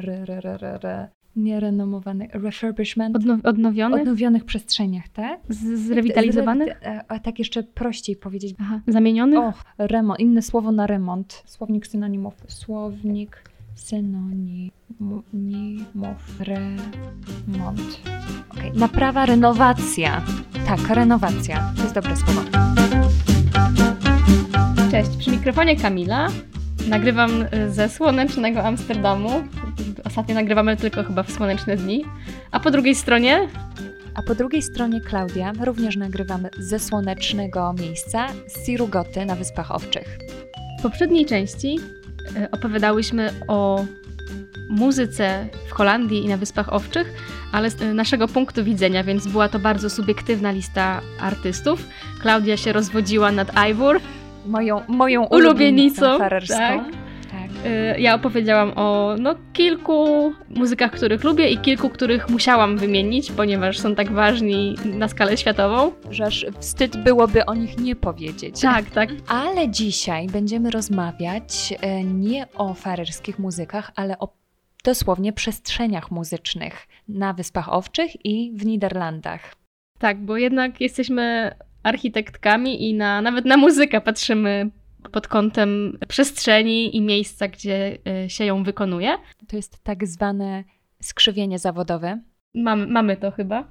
re, re, re, re, re, nierenomowany, refurbishment, Odnow odnowiony? odnowionych przestrzeniach, tak? Z zrewitalizowanych? Zre- A tak jeszcze prościej powiedzieć. Aha. Zamienionych? Och, remont, inne słowo na remont. Słownik synonimów. Słownik synonimów. Remont. Okay. Naprawa, renowacja. Tak, renowacja. To jest dobre słowo. Cześć, przy mikrofonie Kamila. Nagrywam y, ze słonecznego Amsterdamu. Ostatnio nagrywamy tylko chyba w słoneczne dni. A po drugiej stronie A po drugiej stronie Klaudia również nagrywamy ze słonecznego miejsca z Sirugoty na Wyspach Owczych. w poprzedniej części y, opowiadałyśmy o muzyce w Holandii i na Wyspach Owczych, ale z y, naszego punktu widzenia, więc była to bardzo subiektywna lista artystów. Klaudia się rozwodziła nad Ivor, Moją, moją Ulubienicą, ulubienicą tak. tak. Y, Ja opowiedziałam o no, kilku muzykach, których lubię i kilku, których musiałam wymienić, ponieważ są tak ważni na skalę światową. Że aż wstyd byłoby o nich nie powiedzieć. Tak, tak. Ale dzisiaj będziemy rozmawiać e, nie o farerskich muzykach, ale o dosłownie przestrzeniach muzycznych na Wyspach Owczych i w Niderlandach. Tak, bo jednak jesteśmy architektkami i na, nawet na muzykę patrzymy pod kątem przestrzeni i miejsca, gdzie y, się ją wykonuje. To jest tak zwane skrzywienie zawodowe. Mamy, mamy to chyba.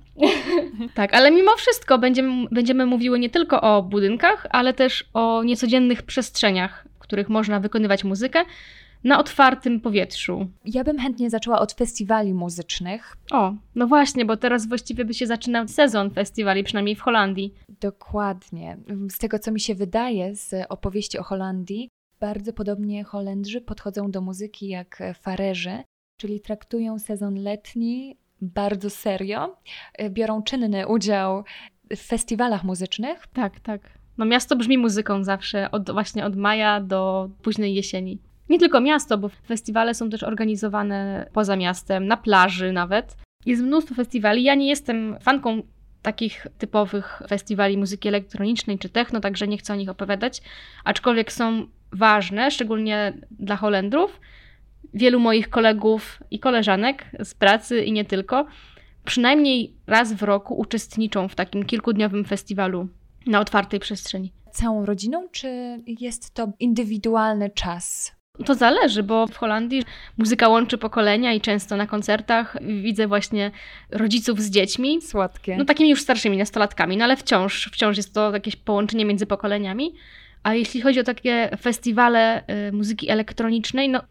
tak, ale mimo wszystko będziemy, będziemy mówiły nie tylko o budynkach, ale też o niecodziennych przestrzeniach, w których można wykonywać muzykę na otwartym powietrzu. Ja bym chętnie zaczęła od festiwali muzycznych. O, no właśnie, bo teraz właściwie by się zaczynał sezon festiwali, przynajmniej w Holandii. Dokładnie. Z tego, co mi się wydaje z opowieści o Holandii, bardzo podobnie Holendrzy podchodzą do muzyki jak farerzy, czyli traktują sezon letni bardzo serio, biorą czynny udział w festiwalach muzycznych. Tak, tak. No miasto brzmi muzyką zawsze, od, właśnie od maja do późnej jesieni. Nie tylko miasto, bo festiwale są też organizowane poza miastem, na plaży nawet. Jest mnóstwo festiwali. Ja nie jestem fanką takich typowych festiwali muzyki elektronicznej czy techno, także nie chcę o nich opowiadać, aczkolwiek są ważne, szczególnie dla Holendrów. Wielu moich kolegów i koleżanek z pracy i nie tylko, przynajmniej raz w roku uczestniczą w takim kilkudniowym festiwalu na otwartej przestrzeni. Całą rodziną, czy jest to indywidualny czas? To zależy, bo w Holandii muzyka łączy pokolenia i często na koncertach widzę właśnie rodziców z dziećmi, Słodkie. no takimi już starszymi nastolatkami, no ale wciąż, wciąż jest to jakieś połączenie między pokoleniami. A jeśli chodzi o takie festiwale y, muzyki elektronicznej, no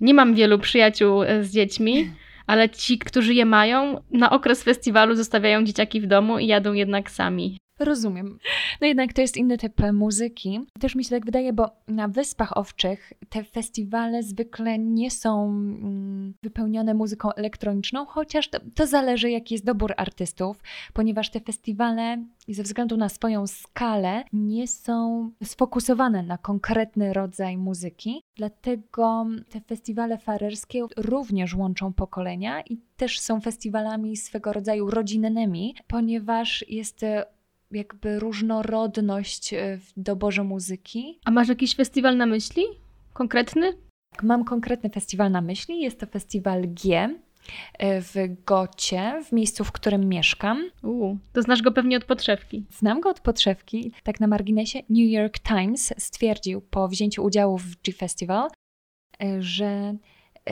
nie mam wielu przyjaciół y, z dziećmi, ale ci, którzy je mają, na okres festiwalu zostawiają dzieciaki w domu i jadą jednak sami. Rozumiem. No jednak to jest inny typ muzyki. Też mi się tak wydaje, bo na Wyspach Owczych te festiwale zwykle nie są mm, wypełnione muzyką elektroniczną, chociaż to, to zależy, jaki jest dobór artystów, ponieważ te festiwale ze względu na swoją skalę nie są sfokusowane na konkretny rodzaj muzyki. Dlatego te festiwale farerskie również łączą pokolenia i też są festiwalami swego rodzaju rodzinnymi, ponieważ jest e, jakby różnorodność e, w doborze muzyki. A masz jakiś festiwal na myśli? Konkretny? Mam konkretny festiwal na myśli. Jest to festiwal G e, w Gocie, w miejscu, w którym mieszkam. Uuu, to znasz go pewnie od podszewki. Znam go od podszewki. Tak na marginesie, New York Times stwierdził po wzięciu udziału w G Festival, e, że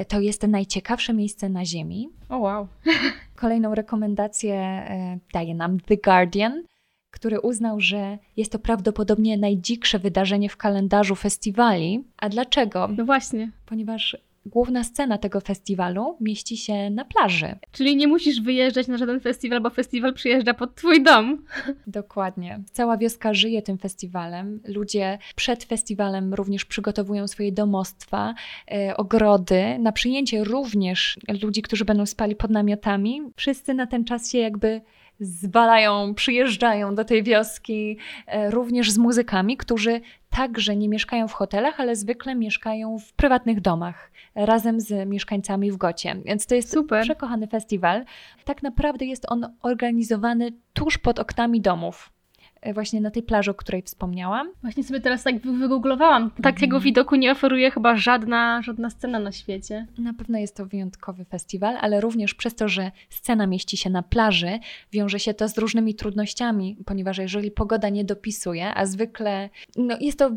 to jest najciekawsze miejsce na Ziemi. O wow. Kolejną rekomendację daje nam The Guardian, który uznał, że jest to prawdopodobnie najdziksze wydarzenie w kalendarzu festiwali. A dlaczego? No właśnie. Ponieważ główna scena tego festiwalu mieści się na plaży. Czyli nie musisz wyjeżdżać na żaden festiwal, bo festiwal przyjeżdża pod twój dom. Dokładnie. Cała wioska żyje tym festiwalem. Ludzie przed festiwalem również przygotowują swoje domostwa, e, ogrody. Na przyjęcie również ludzi, którzy będą spali pod namiotami. Wszyscy na ten czas się jakby zwalają, przyjeżdżają do tej wioski, e, również z muzykami, którzy także nie mieszkają w hotelach, ale zwykle mieszkają w prywatnych domach razem z mieszkańcami w Gocie. Więc to jest Super. przekochany festiwal. Tak naprawdę jest on organizowany tuż pod oknami domów. E, właśnie na tej plaży, o której wspomniałam. Właśnie sobie teraz tak wygooglowałam. Takiego mhm. widoku nie oferuje chyba żadna, żadna scena na świecie. Na pewno jest to wyjątkowy festiwal, ale również przez to, że scena mieści się na plaży, wiąże się to z różnymi trudnościami, ponieważ jeżeli pogoda nie dopisuje, a zwykle no, jest to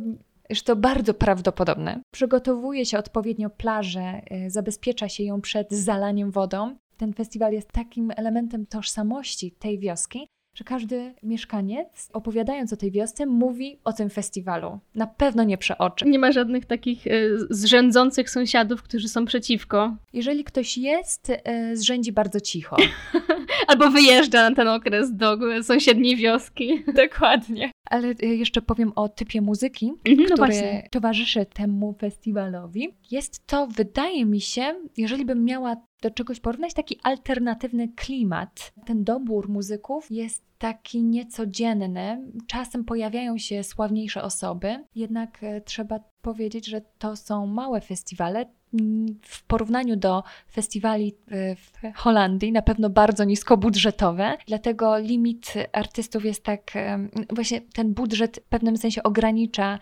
że to bardzo prawdopodobne. Przygotowuje się odpowiednio plażę, y, zabezpiecza się ją przed zalaniem wodą. Ten festiwal jest takim elementem tożsamości tej wioski, że każdy mieszkaniec, opowiadając o tej wiosce, mówi o tym festiwalu. Na pewno nie przeoczy. Nie ma żadnych takich y, zrzędzących sąsiadów, którzy są przeciwko. Jeżeli ktoś jest, y, zrzędzi bardzo cicho. Albo wyjeżdża na ten okres do sąsiedniej wioski. Dokładnie. Ale y, jeszcze powiem o typie muzyki, mhm, no który towarzyszy temu festiwalowi. Jest to, wydaje mi się, jeżeli bym miała do czegoś porównać, taki alternatywny klimat. Ten dobór muzyków jest taki niecodzienny. Czasem pojawiają się sławniejsze osoby, jednak e, trzeba powiedzieć, że to są małe festiwale w porównaniu do festiwali y, w Holandii na pewno bardzo niskobudżetowe, dlatego limit artystów jest tak, właśnie ten budżet w pewnym sensie ogranicza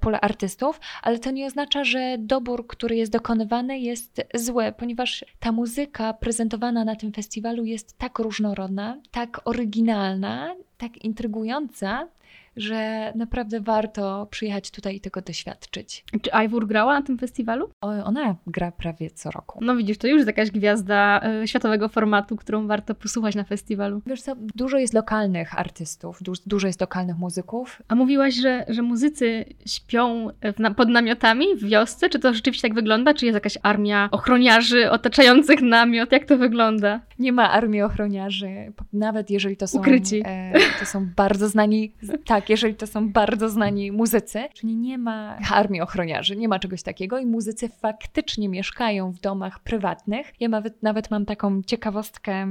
pole artystów, ale to nie oznacza, że dobór, który jest dokonywany jest zły, ponieważ ta muzyka prezentowana na tym festiwalu jest tak różnorodna, tak oryginalna, tak intrygująca, że naprawdę warto przyjechać tutaj i tego doświadczyć. Czy Ivor grała na tym festiwalu? O, ona gra prawie co roku. No widzisz, to już jest jakaś gwiazda y, światowego formatu, którą warto posłuchać na festiwalu. Wiesz co, dużo jest lokalnych artystów, du dużo jest lokalnych muzyków. A mówiłaś, że, że muzycy śpią na, pod namiotami w wiosce? Czy to rzeczywiście tak wygląda? Czy jest jakaś armia ochroniarzy otaczających namiot? Jak to wygląda? Nie ma armii ochroniarzy, nawet jeżeli to są... Ukryci. E, to są bardzo znani, tak, tak, jeżeli to są bardzo znani muzycy, czyli nie ma armii ochroniarzy, nie ma czegoś takiego i muzycy faktycznie mieszkają w domach prywatnych. Ja nawet, nawet mam taką ciekawostkę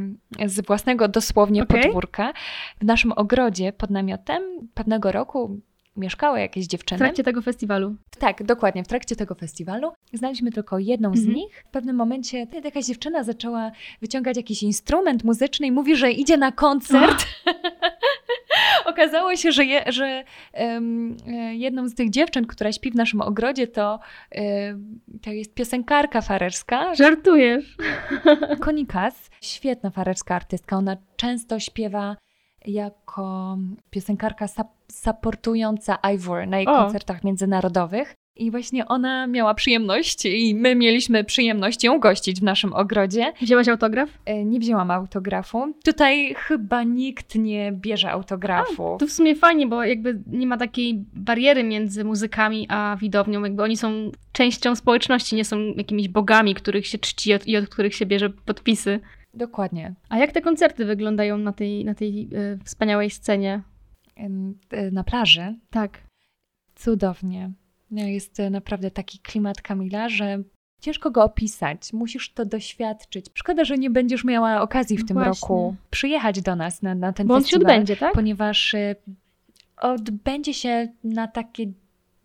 z własnego dosłownie okay. podwórka. W naszym ogrodzie pod namiotem pewnego roku mieszkały jakieś dziewczyny. W trakcie tego festiwalu. Tak, dokładnie, w trakcie tego festiwalu. Znaliśmy tylko jedną z mhm. nich. W pewnym momencie jakaś dziewczyna zaczęła wyciągać jakiś instrument muzyczny i mówi, że idzie na koncert. Okazało się, że, je, że um, jedną z tych dziewczyn, która śpi w naszym ogrodzie, to, um, to jest piosenkarka farerska. Żartujesz. Konikas, świetna farerska artystka. Ona często śpiewa jako piosenkarka supportująca Ivor na jej o. koncertach międzynarodowych. I właśnie ona miała przyjemność i my mieliśmy przyjemność ją gościć w naszym ogrodzie. Wzięłaś autograf? E, nie wzięłam autografu. Tutaj chyba nikt nie bierze autografu. A, to w sumie fajnie, bo jakby nie ma takiej bariery między muzykami a widownią. Jakby oni są częścią społeczności, nie są jakimiś bogami, których się czci i od których się bierze podpisy. Dokładnie. A jak te koncerty wyglądają na tej, na tej y, wspaniałej scenie? Y, na plaży? Tak. Cudownie. No, jest e, naprawdę taki klimat Kamila, że ciężko go opisać. Musisz to doświadczyć. Szkoda, że nie będziesz miała okazji w tym Właśnie. roku przyjechać do nas na, na ten Bo festiwal. on się odbędzie, tak? Ponieważ e, odbędzie się na takie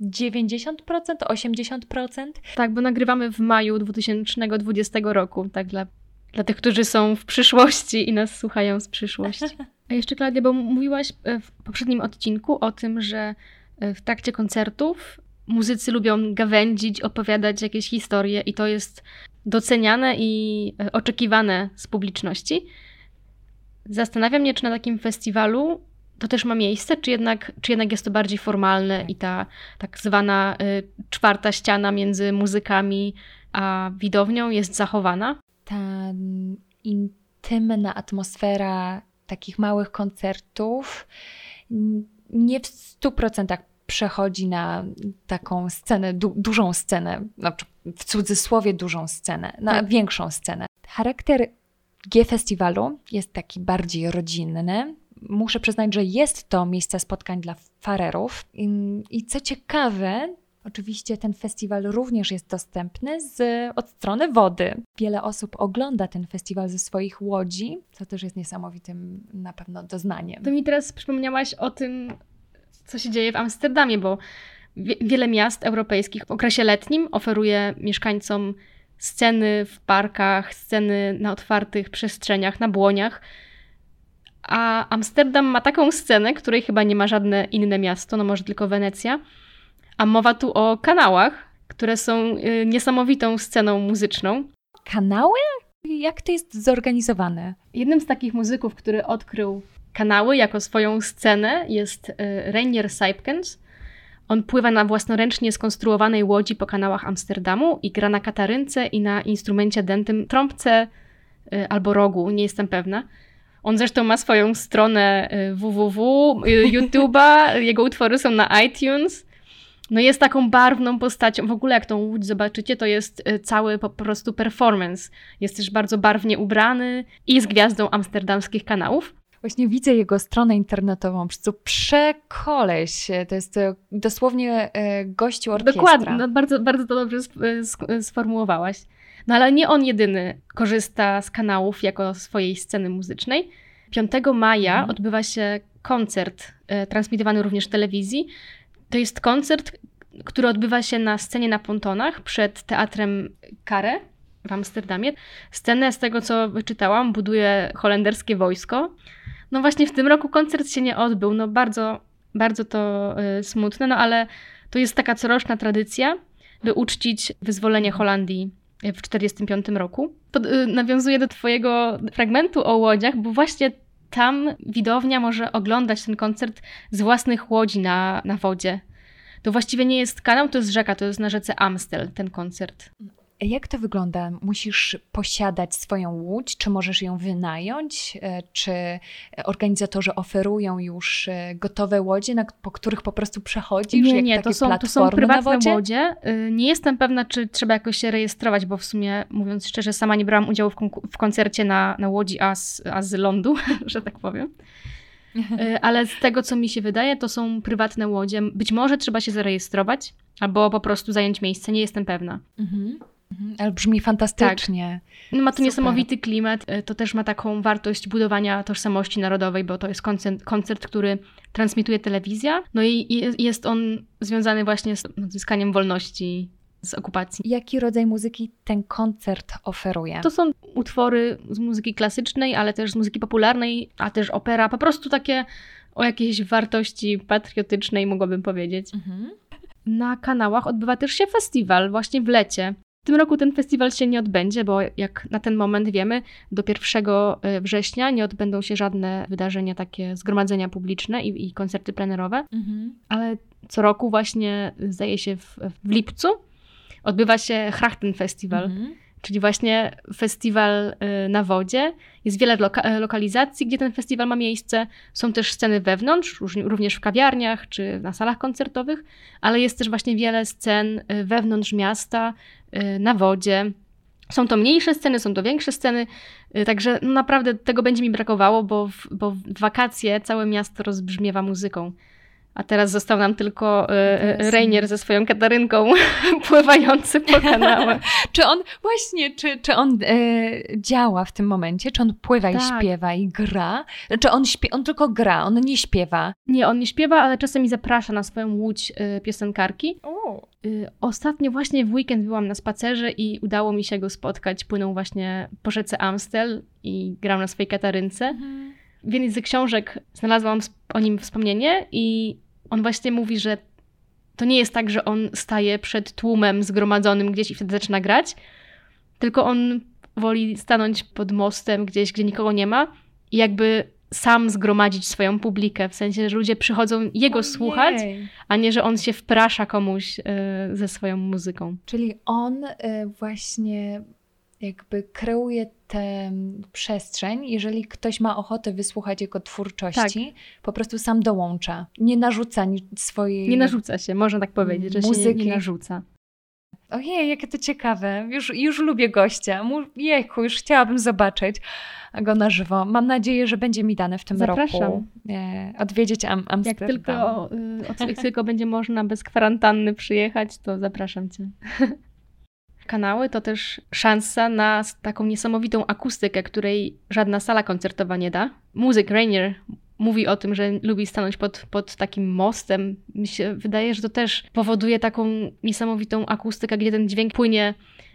90%, 80%. Tak, bo nagrywamy w maju 2020 roku, tak dla, dla tych, którzy są w przyszłości i nas słuchają z przyszłości. A jeszcze Klaudia, bo mówiłaś e, w poprzednim odcinku o tym, że w trakcie koncertów muzycy lubią gawędzić, opowiadać jakieś historie i to jest doceniane i e, oczekiwane z publiczności. Zastanawiam mnie, czy na takim festiwalu to też ma miejsce, czy jednak, czy jednak jest to bardziej formalne i ta tak zwana czwarta ściana między muzykami a widownią jest zachowana? Ta intymna atmosfera takich małych koncertów nie w stu procentach przechodzi na taką scenę, du dużą scenę, znaczy w cudzysłowie dużą scenę, na tak. większą scenę. Charakter G-Festiwalu jest taki bardziej rodzinny. Muszę przyznać, że jest to miejsce spotkań dla farerów. I, co ciekawe, oczywiście ten festiwal również jest dostępny z, od strony wody. Wiele osób ogląda ten festiwal ze swoich łodzi, co też jest niesamowitym na pewno doznaniem. To mi teraz przypomniałaś o tym, co się dzieje w Amsterdamie, bo wiele miast europejskich w okresie letnim oferuje mieszkańcom sceny w parkach, sceny na otwartych przestrzeniach, na błoniach. A Amsterdam ma taką scenę, której chyba nie ma żadne inne miasto, no może tylko Wenecja. A mowa tu o kanałach, które są y, niesamowitą sceną muzyczną. Kanały? Jak to jest zorganizowane? Jednym z takich muzyków, który odkrył kanały jako swoją scenę jest y, Rainier Sipkens. On pływa na własnoręcznie skonstruowanej łodzi po kanałach Amsterdamu i gra na katarynce i na instrumencie dętym, trąbce y, albo rogu, nie jestem pewna. On zresztą ma swoją stronę www, YouTube'a, jego utwory są na iTunes. No jest taką barwną postacią. W ogóle jak tą łódź zobaczycie, to jest cały po prostu performance. Jest też bardzo barwnie ubrany i jest gwiazdą amsterdamskich kanałów. Właśnie widzę jego stronę internetową, po przekoleś. To jest dosłownie gościu orkiestra. Dokładnie, no bardzo, bardzo to dobrze sformułowałaś. No ale nie on jedyny korzysta z kanałów jako swojej sceny muzycznej. 5 maja mhm. odbywa się koncert transmitowany również w telewizji. To jest koncert, który odbywa się na scenie na pontonach przed teatrem Kare w Amsterdamie. Scenę, z tego co wyczytałam, buduje holenderskie wojsko. No właśnie w tym roku koncert się nie odbył, no bardzo, bardzo to y, smutne, no ale to jest taka coroczna tradycja, by uczcić wyzwolenie Holandii w 1945 roku. Pod, y, nawiązuję do Twojego fragmentu o łodziach, bo właśnie tam widownia może oglądać ten koncert z własnych łodzi na, na wodzie. To właściwie nie jest kanał, to jest rzeka, to jest na rzece Amstel ten koncert. Jak to wygląda? Musisz posiadać swoją łódź, czy możesz ją wynająć, e, czy organizatorzy oferują już e, gotowe łodzie, na, po których po prostu przechodzisz? Nie, nie, to są, to są prywatne łodzie. Y, nie jestem pewna, czy trzeba jakoś się rejestrować, bo w sumie, mówiąc szczerze, sama nie brałam udziału w, w koncercie na, na łodzi az, az lądu, że tak powiem. Y, ale z tego, co mi się wydaje, to są prywatne łodzie. Być może trzeba się zarejestrować, albo po prostu zająć miejsce, nie jestem pewna. Mhm. Mhm, ale brzmi fantastycznie. Tak. No ma tu Super. niesamowity klimat. E, to też ma taką wartość budowania tożsamości narodowej, bo to jest koncert, koncert który transmituje telewizja. No i jest on związany właśnie z odzyskaniem wolności z okupacji. Jaki rodzaj muzyki ten koncert oferuje? To są utwory z muzyki klasycznej, ale też z muzyki popularnej, a też opera. Po prostu takie o jakiejś wartości patriotycznej, mogłabym powiedzieć. Mhm. Na kanałach odbywa też się festiwal właśnie w lecie. W tym roku ten festiwal się nie odbędzie, bo jak na ten moment wiemy, do 1 e, września nie odbędą się żadne wydarzenia, takie zgromadzenia publiczne i, i koncerty plenerowe, mhm. ale co roku właśnie zdaje się w, w lipcu odbywa się Hrachten Festival. Mhm czyli właśnie festiwal y, na wodzie. Jest wiele loka lokalizacji, gdzie ten festiwal ma miejsce. Są też sceny wewnątrz, również w kawiarniach czy na salach koncertowych, ale jest też właśnie wiele scen wewnątrz miasta, na wodzie. Są to mniejsze sceny, są to większe sceny, także no naprawdę tego będzie mi brakowało, bo w, bo w wakacje całe miasto rozbrzmiewa muzyką. A teraz został nam tylko y, Rainier ze swoją katarynką pływający po kanałach. czy on, właśnie, czy, czy on e, działa w tym momencie? Czy on pływa tak. i śpiewa i gra? Czy on, śpie on tylko gra, on nie śpiewa? Nie, on nie śpiewa, ale czasami zaprasza na swoją łódź y, piosenkarki. Y, ostatnio właśnie w weekend byłam na spacerze i udało mi się go spotkać. Płynął właśnie po rzece Amstel i grał na swojej katarynce. Mhm. W jednej z książek znalazłam o nim wspomnienie i on właśnie mówi, że to nie jest tak, że on staje przed tłumem zgromadzonym gdzieś i wtedy zaczyna grać, tylko on woli stanąć pod mostem gdzieś, gdzie nikogo nie ma i jakby sam zgromadzić swoją publikę, w sensie, że ludzie przychodzą jego słuchać, a nie, że on się wprasza komuś y, ze swoją muzyką. Czyli on y, właśnie jakby kreuje tę przestrzeń, jeżeli ktoś ma ochotę wysłuchać jego twórczości, tak. po prostu sam dołącza. Nie narzuca swojej. Nie narzuca się, można tak powiedzieć, że muzyki. się nie, nie narzuca. Ojej, jakie to ciekawe. Już, już lubię gościa. Jejku, już chciałabym zobaczyć go na żywo. Mam nadzieję, że będzie mi dane w tym Zapraszam. roku e, odwiedzić Am Amsterdam. Jak tylko, y, jak tylko będzie można bez kwarantanny przyjechać, to zapraszam cię. kanały to też szansa na taką niesamowitą akustykę, której żadna sala koncertowa nie da. Muzyk Rainier mówi o tym, że lubi stanąć pod, pod takim mostem. Mi się wydaje, że to też powoduje taką niesamowitą akustykę, gdzie ten dźwięk płynie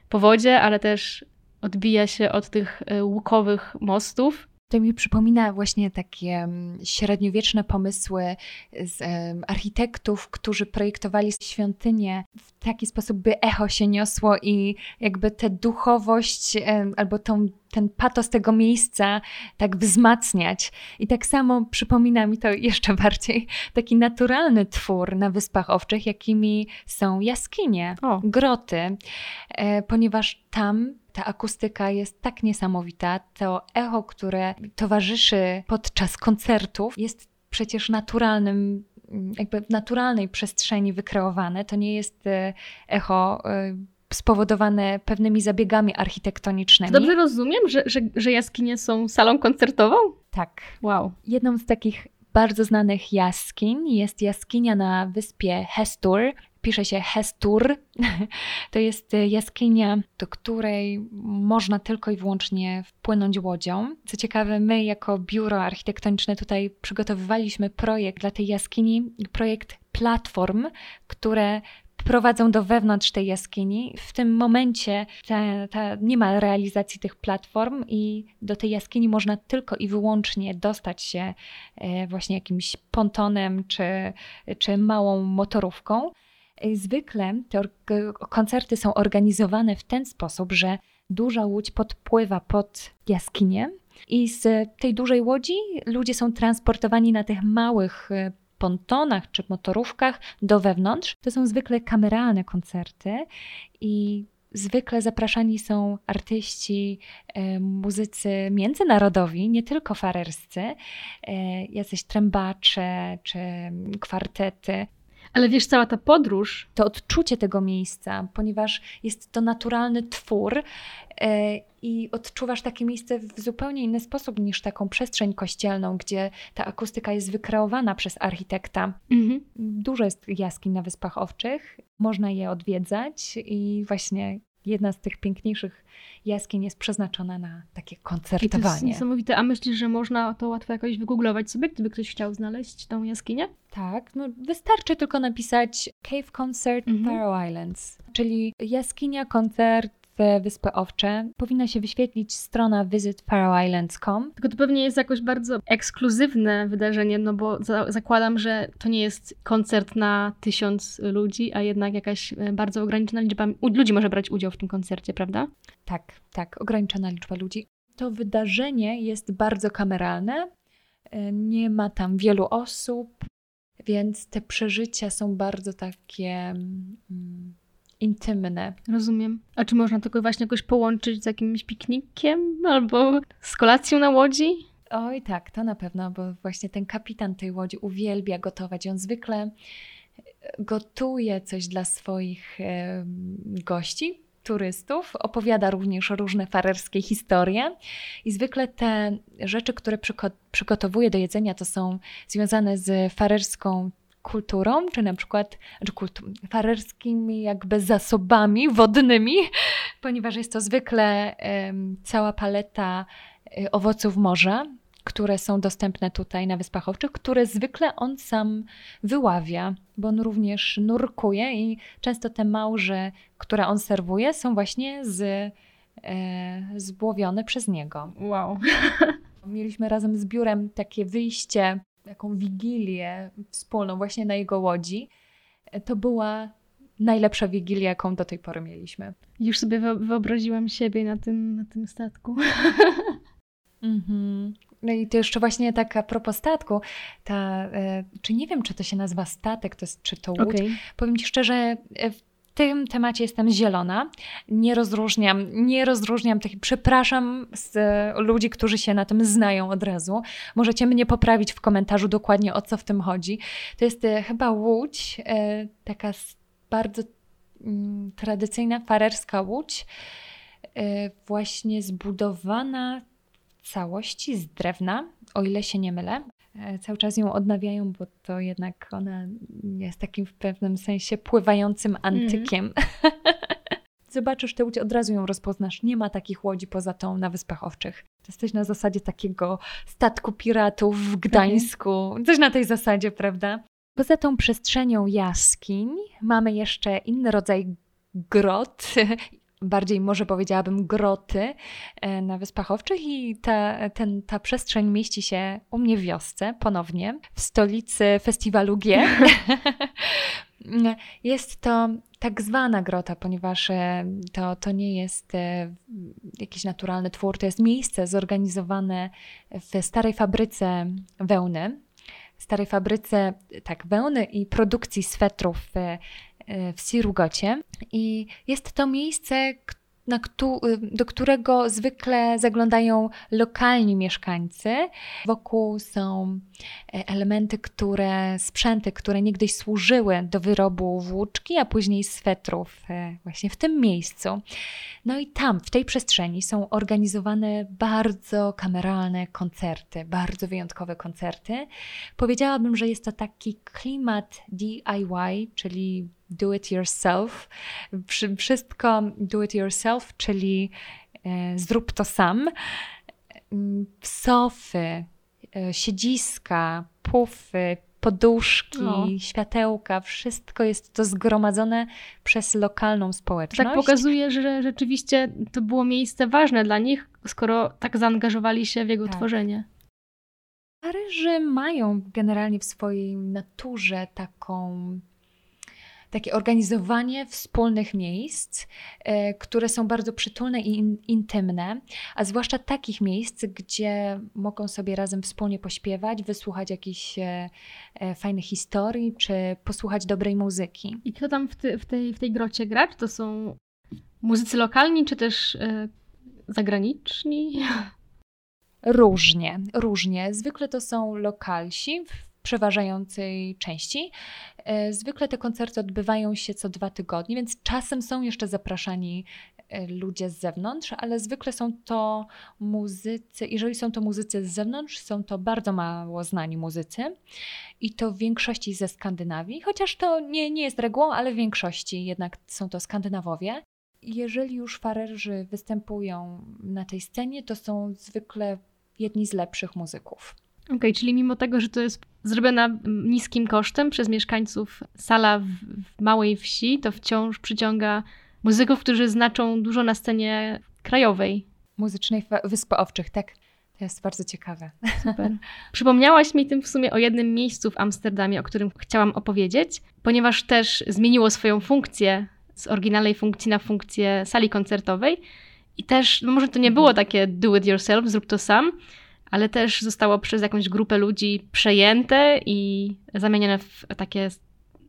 po wodzie, ale też odbija się od tych e, łukowych mostów. To mi przypomina właśnie takie mm, średniowieczne pomysły z architektów, którzy projektowali świątynię w taki sposób, by echo się niosło i jakby tę duchowość albo tą, ten patos tego miejsca tak wzmacniać. I tak samo przypomina mi to jeszcze bardziej taki naturalny twór na Wyspach Owczych, jakimi są jaskinie, o. groty, e, ponieważ tam ta akustyka jest tak niesamowita. To echo, które towarzyszy podczas koncertów, jest przecież naturalnym, jakby w naturalnej przestrzeni wykreowane. To nie jest e, echo e, spowodowane pewnymi zabiegami architektonicznymi. Dobrze rozumiem, że, że, że jaskinie są salą koncertową? Tak. Wow. Jedną z takich bardzo znanych jaskiń jest jaskinia na wyspie Hestur pisze się Hestur. To jest jaskinia, do której można tylko i wyłącznie wpłynąć łodzią. Co ciekawe, my jako biuro architektoniczne tutaj przygotowywaliśmy projekt dla tej jaskini, projekt platform, które prowadzą do wewnątrz tej jaskini. W tym momencie ta, ta, nie ma realizacji tych platform i do tej jaskini można tylko i wyłącznie dostać się e, właśnie jakimś pontonem czy, czy małą motorówką. Zwykle te koncerty są organizowane w ten sposób, że duża łódź podpływa pod jaskinię i z tej dużej łodzi ludzie są transportowani na tych małych e, pontonach czy motorówkach do wewnątrz. To są zwykle kameralne koncerty i zwykle zapraszani są artyści, e, muzycy międzynarodowi, nie tylko farerscy, e, jacyś trębacze czy kwartety. Ale wiesz, cała ta podróż. To odczucie tego miejsca, ponieważ jest to naturalny twór e, i odczuwasz takie miejsce w zupełnie inny sposób niż taką przestrzeń kościelną, gdzie ta akustyka jest wykreowana przez architekta. Mhm. Dużo jest jaskiń na Wyspach Owczych, można je odwiedzać i właśnie jedna z tych piękniejszych jaskiń jest przeznaczona na takie koncertowanie. I to jest niesamowite. A myślisz, że można to łatwo jakoś wygooglować sobie, gdyby ktoś chciał znaleźć tą jaskinię? Tak, no wystarczy tylko napisać Cave Concert mhm. Faroe Islands, czyli jaskinia, koncert Wyspy Owcze, powinna się wyświetlić strona visitfaroeislands.com. Tylko to pewnie jest jakoś bardzo ekskluzywne wydarzenie, no bo za zakładam, że to nie jest koncert na tysiąc ludzi, a jednak jakaś e, bardzo ograniczona liczba ludzi może brać udział w tym koncercie, prawda? Tak, tak, ograniczona liczba ludzi. To wydarzenie jest bardzo kameralne, e, nie ma tam wielu osób, więc te przeżycia są bardzo takie mm, intymne. Rozumiem. A czy można tego właśnie jakoś połączyć z jakimś piknikiem albo z kolacją na łodzi? Oj, tak, to na pewno, bo właśnie ten kapitan tej łodzi uwielbia gotować. On zwykle e, gotuje coś dla swoich gości, turystów, opowiada również różne farerskie historie i zwykle te rzeczy, które przygotowuje do jedzenia, to są związane z farerską kulturą, czy na przykład czy kultu, farerskimi jakby zasobami wodnymi, ponieważ jest to zwykle um, cała paleta y, owoców morza, które są dostępne tutaj na Wyspach Owczych, które zwykle on sam wyławia, bo on również nurkuje i często te małże, które on serwuje, są właśnie z, e, zbłowione przez niego. Wow. Mieliśmy razem z biurem takie wyjście taką wigilię wspólną właśnie na jego łodzi. To była najlepsza wigilia, jaką do tej pory mieliśmy. Już sobie wyobraziłam siebie na tym, na tym statku. Mhm. No i to jeszcze właśnie tak a propos statku, ta, e, czy nie wiem, czy to się nazywa statek, to jest, czy to łódź. Okay. Powiem Ci szczerze, e, w tym temacie jestem zielona. Nie rozróżniam, nie rozróżniam tych, przepraszam z ludzi, którzy się na tym znają od razu. Możecie mnie poprawić w komentarzu dokładnie o co w tym chodzi. To jest e, chyba łódź, e, taka bardzo mm, tradycyjna farerska łódź, e, właśnie zbudowana w całości z drewna, o ile się nie mylę. E, cały czas ją odnawiają, bo to jednak ona jest takim w pewnym sensie pływającym antykiem. Mm. Zobaczysz tę łódź, od razu ją rozpoznasz. Nie ma takich łodzi poza tą na Wyspach Owczych. Jesteś na zasadzie takiego statku piratów w Gdańsku. Okay. Coś na tej zasadzie, prawda? Poza tą przestrzenią jaskiń mamy jeszcze inny rodzaj grot, bardziej może powiedziałabym groty e, na Wyspach Owczych i ta, ten, ta przestrzeń mieści się u mnie w wiosce ponownie, w stolicy festiwalu G. Jest to tak zwana grota, ponieważ e, to, to nie jest e, jakiś naturalny twór, to jest miejsce zorganizowane w starej fabryce wełny, starej fabryce tak, wełny i produkcji swetrów w, w Sirugocie. I jest to miejsce, na, do którego zwykle zaglądają lokalni mieszkańcy. Wokół są e, elementy, które, sprzęty, które niegdyś służyły do wyrobu włóczki, a później swetrów e, właśnie w tym miejscu. No i tam, w tej przestrzeni są organizowane bardzo kameralne koncerty, bardzo wyjątkowe koncerty. Powiedziałabym, że jest to taki klimat DIY, czyli do it yourself. Wszystko do it yourself, czyli e, zrób to sam. Mm, sofy, e, siedziska, pufy, poduszki, no. światełka, wszystko jest to zgromadzone przez lokalną społeczność. Tak pokazuje, że rzeczywiście to było miejsce ważne dla nich, skoro tak zaangażowali się w jego tak. tworzenie. Paryży mają generalnie w swojej naturze taką takie organizowanie wspólnych miejsc, e, które są bardzo przytulne i in, intymne, a zwłaszcza takich miejsc, gdzie mogą sobie razem wspólnie pośpiewać, wysłuchać jakichś e, e, fajnych historii, czy posłuchać dobrej muzyki. I kto tam w, ty, w, tej, w tej grocie gra? Czy to są muzycy lokalni, czy też zagraniczni? Różnie, różnie. Zwykle to są lokalsi, przeważającej części. E, zwykle te koncerty odbywają się co dwa tygodnie, więc czasem są jeszcze zapraszani e, ludzie z zewnątrz, ale zwykle są to muzycy, jeżeli są to muzycy z zewnątrz, są to bardzo mało znani muzycy i to w większości ze Skandynawii, chociaż to nie, nie jest regułą, ale w większości jednak są to Skandynawowie. Jeżeli już farerzy występują na tej scenie, to są zwykle jedni z lepszych muzyków. Okej, okay, czyli mimo tego, że to jest zrobiona niskim kosztem przez mieszkańców sala w, w małej wsi, to wciąż przyciąga muzyków, którzy znaczą dużo na scenie krajowej. Muzycznej Wysp Owczych, tak. To jest bardzo ciekawe. Super. Przypomniałaś mi tym w sumie o jednym miejscu w Amsterdamie, o którym chciałam opowiedzieć, ponieważ też zmieniło swoją funkcję z oryginalnej funkcji na funkcję sali koncertowej. I też, no może to nie było mhm. takie do it yourself, zrób to sam, ale też zostało przez jakąś grupę ludzi przejęte i zamienione w takie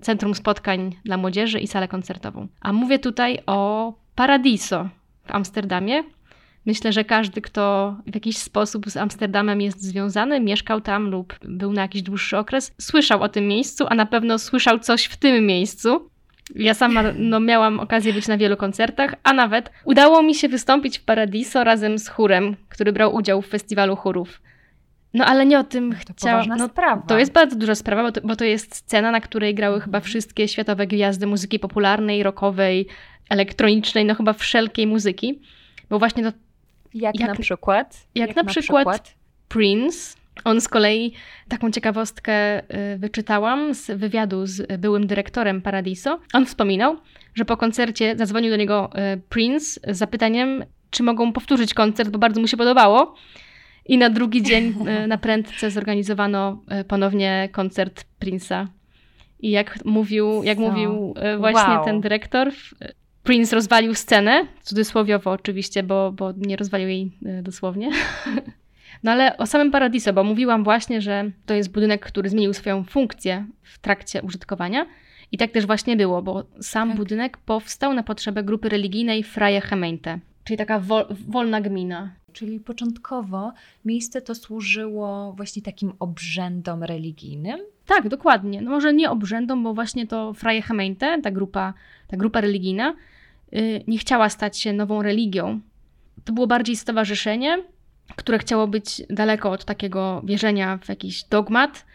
centrum spotkań dla młodzieży i salę koncertową. A mówię tutaj o Paradiso w Amsterdamie. Myślę, że każdy, kto w jakiś sposób z Amsterdamem jest związany, mieszkał tam lub był na jakiś dłuższy okres, słyszał o tym miejscu, a na pewno słyszał coś w tym miejscu. Ja sama no, miałam okazję być na wielu koncertach, a nawet udało mi się wystąpić w Paradiso razem z chórem, który brał udział w festiwalu chórów. No ale nie o tym chciałam. No, sprawa. To jest bardzo duża sprawa, bo to, bo to jest scena, na której grały chyba mhm. wszystkie światowe gwiazdy muzyki popularnej, rockowej, elektronicznej, no chyba wszelkiej muzyki. Bo właśnie to. Jak, jak na przykład? Jak, jak na, na przykład, przykład Prince, on z kolei, taką ciekawostkę y, wyczytałam z wywiadu z byłym dyrektorem Paradiso. On wspominał, że po koncercie zadzwonił do niego y, Prince z zapytaniem, czy mogą powtórzyć koncert, bo bardzo mu się podobało. I na drugi dzień y, na prędce zorganizowano ponownie koncert Prince'a. I jak mówił, jak mówił właśnie wow. ten dyrektor, Prince rozwalił scenę, cudzysłowiowo oczywiście, bo, bo nie rozwalił jej dosłownie. No ale o samym Paradiso, bo mówiłam właśnie, że to jest budynek, który zmienił swoją funkcję w trakcie użytkowania. I tak też właśnie było, bo sam tak. budynek powstał na potrzebę grupy religijnej Freie Gemeente, czyli taka wol, wolna gmina. Czyli początkowo miejsce to służyło właśnie takim obrzędom religijnym? Tak, dokładnie. No może nie obrzędom, bo właśnie to Freie Gemeente, ta grupa, ta grupa religijna, yy, nie chciała stać się nową religią. To było bardziej stowarzyszenie, które chciało być daleko od takiego wierzenia w jakiś dogmat.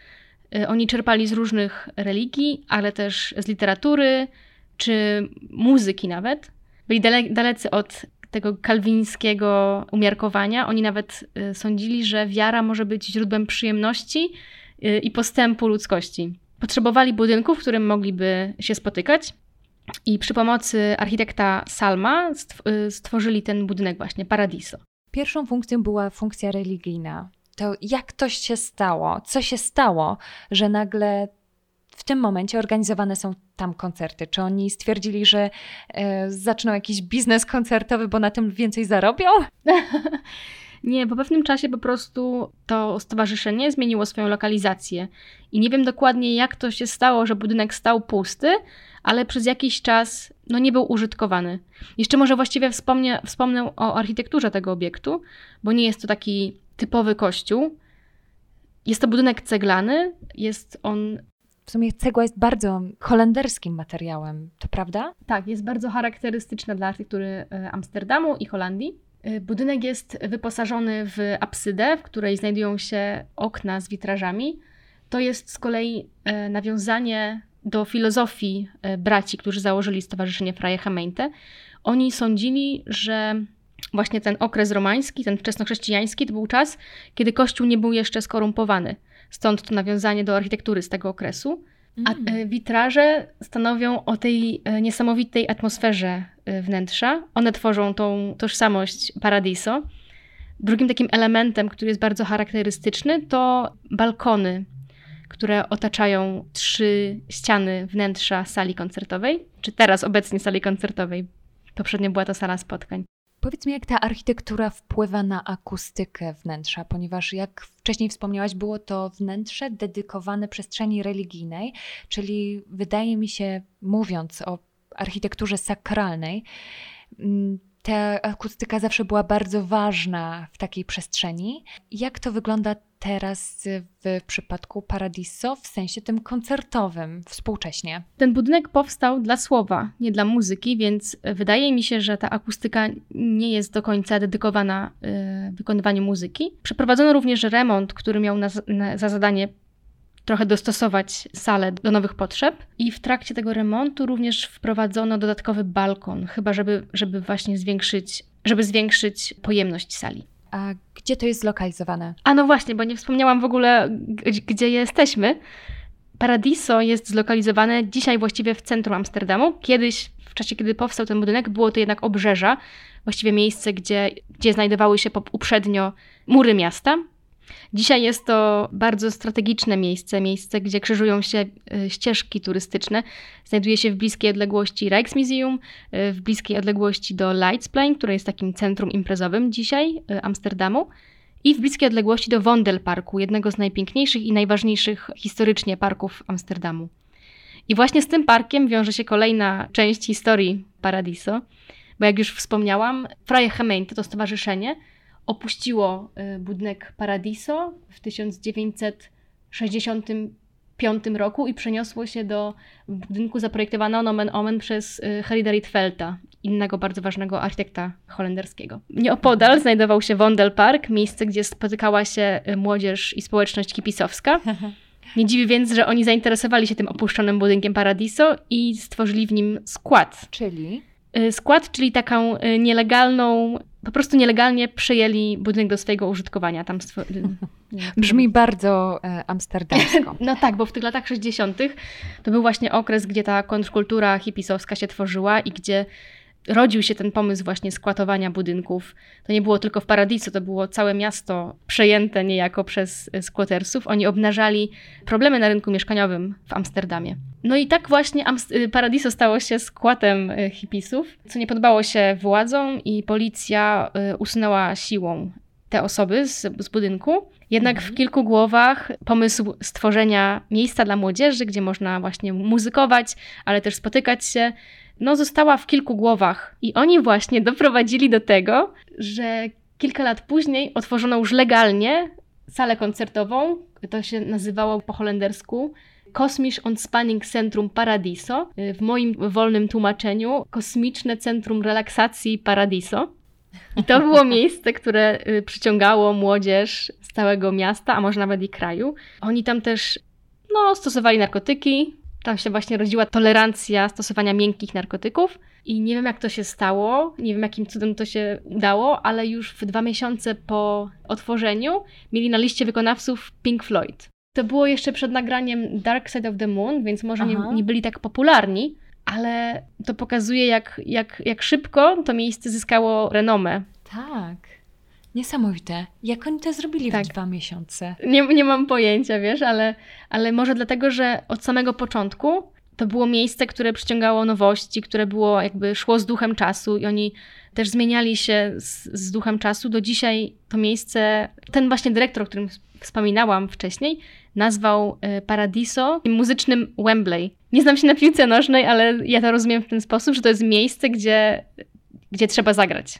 Y, oni czerpali z różnych religii, ale też z literatury czy muzyki nawet. Byli dale, dalecy od tego kalwińskiego umiarkowania. Oni nawet y, sądzili, że wiara może być źródłem przyjemności y, i postępu ludzkości. Potrzebowali budynków, w którym mogliby się spotykać. I przy pomocy architekta Salma stworzyli ten budynek właśnie, Paradiso. Pierwszą funkcją była funkcja religijna. To jak to się stało? Co się stało, że nagle w tym momencie organizowane są tam koncerty? Czy oni stwierdzili, że e, zaczną jakiś biznes koncertowy, bo na tym więcej zarobią? Nie, po pewnym czasie po prostu to stowarzyszenie zmieniło swoją lokalizację. I nie wiem dokładnie, jak to się stało, że budynek stał pusty, ale przez jakiś czas no, nie był użytkowany. Jeszcze może właściwie wspomnę, wspomnę o architekturze tego obiektu, bo nie jest to taki typowy kościół. Jest to budynek ceglany, jest on w sumie cegła jest bardzo holenderskim materiałem, to prawda? Tak, jest bardzo charakterystyczna dla architektury e, Amsterdamu i Holandii. E, budynek jest wyposażony w apsydę, w której znajdują się okna z witrażami. To jest z kolei e, nawiązanie do filozofii braci, którzy założyli Stowarzyszenie Freie Gemeente. Oni sądzili, że właśnie ten okres romański, ten wczesnochrześcijański, to był czas, kiedy Kościół nie był jeszcze skorumpowany. Stąd to nawiązanie do architektury z tego okresu. A mm. e, witraże stanowią o tej e, niesamowitej atmosferze e, wnętrza. One tworzą tą tożsamość Paradiso. Drugim takim elementem, który jest bardzo charakterystyczny, to balkony, które otaczają trzy ściany wnętrza sali koncertowej, czy teraz obecnie sali koncertowej. Poprzednio była to sala spotkań. Powiedz mi, jak ta architektura wpływa na akustykę wnętrza, ponieważ jak wcześniej wspomniałaś, było to wnętrze dedykowane przestrzeni religijnej, czyli wydaje mi się, mówiąc o architekturze sakralnej, mm, ta akustyka zawsze była bardzo ważna w takiej przestrzeni. Jak to wygląda teraz w przypadku Paradiso, w sensie tym koncertowym, współcześnie? Ten budynek powstał dla słowa, nie dla muzyki, więc wydaje mi się, że ta akustyka nie jest do końca dedykowana y, wykonywaniu muzyki. Przeprowadzono również remont, który miał na, na, za zadanie trochę dostosować salę do nowych potrzeb. I w trakcie tego remontu również wprowadzono dodatkowy balkon, chyba żeby, żeby właśnie zwiększyć, żeby zwiększyć pojemność sali. A gdzie to jest zlokalizowane? A no właśnie, bo nie wspomniałam w ogóle, gdzie jesteśmy. Paradiso jest zlokalizowane dzisiaj właściwie w centrum Amsterdamu. Kiedyś, w czasie kiedy powstał ten budynek, było to jednak obrzeża, właściwie miejsce, gdzie, gdzie znajdowały się uprzednio mury miasta. Dzisiaj jest to bardzo strategiczne miejsce, miejsce, gdzie krzyżują się e, ścieżki turystyczne. Znajduje się w bliskiej odległości Rijksmuseum, e, w bliskiej odległości do Leidsplein, które jest takim centrum imprezowym dzisiaj e, Amsterdamu i w bliskiej odległości do Wondelparku, jednego z najpiękniejszych i najważniejszych historycznie parków Amsterdamu. I właśnie z tym parkiem wiąże się kolejna część historii Paradiso, bo jak już wspomniałam, Freie Gemeente to stowarzyszenie, opuściło y, budynek Paradiso w 1965 roku i przeniosło się do budynku zaprojektowanego nomen omen przez y, Herida Rietvelde, innego bardzo ważnego architekta holenderskiego. Nieopodal znajdował się Wondelpark, miejsce, gdzie spotykała się y, młodzież i społeczność kipisowska. Nie dziwi więc, że oni zainteresowali się tym opuszczonym budynkiem Paradiso i stworzyli w nim skład. Czyli? Skład, czyli taką nielegalną po prostu nielegalnie przejęli budynek do swojego użytkowania. Tam Brzmi bardzo e, amsterdamsko. no tak, bo w tych latach 60. to był właśnie okres, gdzie ta kontrkultura hipisowska się tworzyła i gdzie rodził się ten pomysł właśnie skłatowania budynków. To nie było tylko w Paradiso, to było całe miasto przejęte niejako przez e, squattersów. Oni obnażali problemy na rynku mieszkaniowym w Amsterdamie. No i tak właśnie e, Paradiso stało się skłatem e, hipisów, co nie podobało się władzom i policja usunęła siłą te osoby z, z budynku. Jednak mhm. w kilku głowach pomysł stworzenia miejsca dla młodzieży, gdzie można właśnie muzykować, ale też spotykać się, no, została w kilku głowach. I oni właśnie doprowadzili do tego, że kilka lat później otworzono już legalnie salę koncertową. To się nazywało po holendersku Kosmisch Ontspanning Centrum Paradiso. W moim wolnym tłumaczeniu Kosmiczne Centrum Relaksacji Paradiso. I to było miejsce, które y, przyciągało młodzież z całego miasta, a może nawet i kraju. Oni tam też no, stosowali narkotyki, tam się właśnie rodziła tolerancja stosowania miękkich narkotyków. I nie wiem, jak to się stało, nie wiem, jakim cudem to się udało, ale już w dwa miesiące po otworzeniu mieli na liście wykonawców Pink Floyd. To było jeszcze przed nagraniem Dark Side of the Moon, więc może nie, nie byli tak popularni, ale to pokazuje, jak, jak, jak szybko to miejsce zyskało renomę. Tak. Niesamowite. Jak oni to zrobili Tak. w dwa miesiące? Nie, nie mam pojęcia, wiesz, ale, ale może dlatego, że od samego początku to było miejsce, które przyciągało nowości, które było jakby szło z duchem czasu i oni też zmieniali się z, z duchem czasu. Do dzisiaj to miejsce, ten właśnie dyrektor, o którym wspominałam wcześniej, nazwał e, Paradiso muzycznym Wembley. Nie znam się na piłce nożnej, ale ja to rozumiem w ten sposób, że to jest miejsce, gdzie, gdzie trzeba zagrać.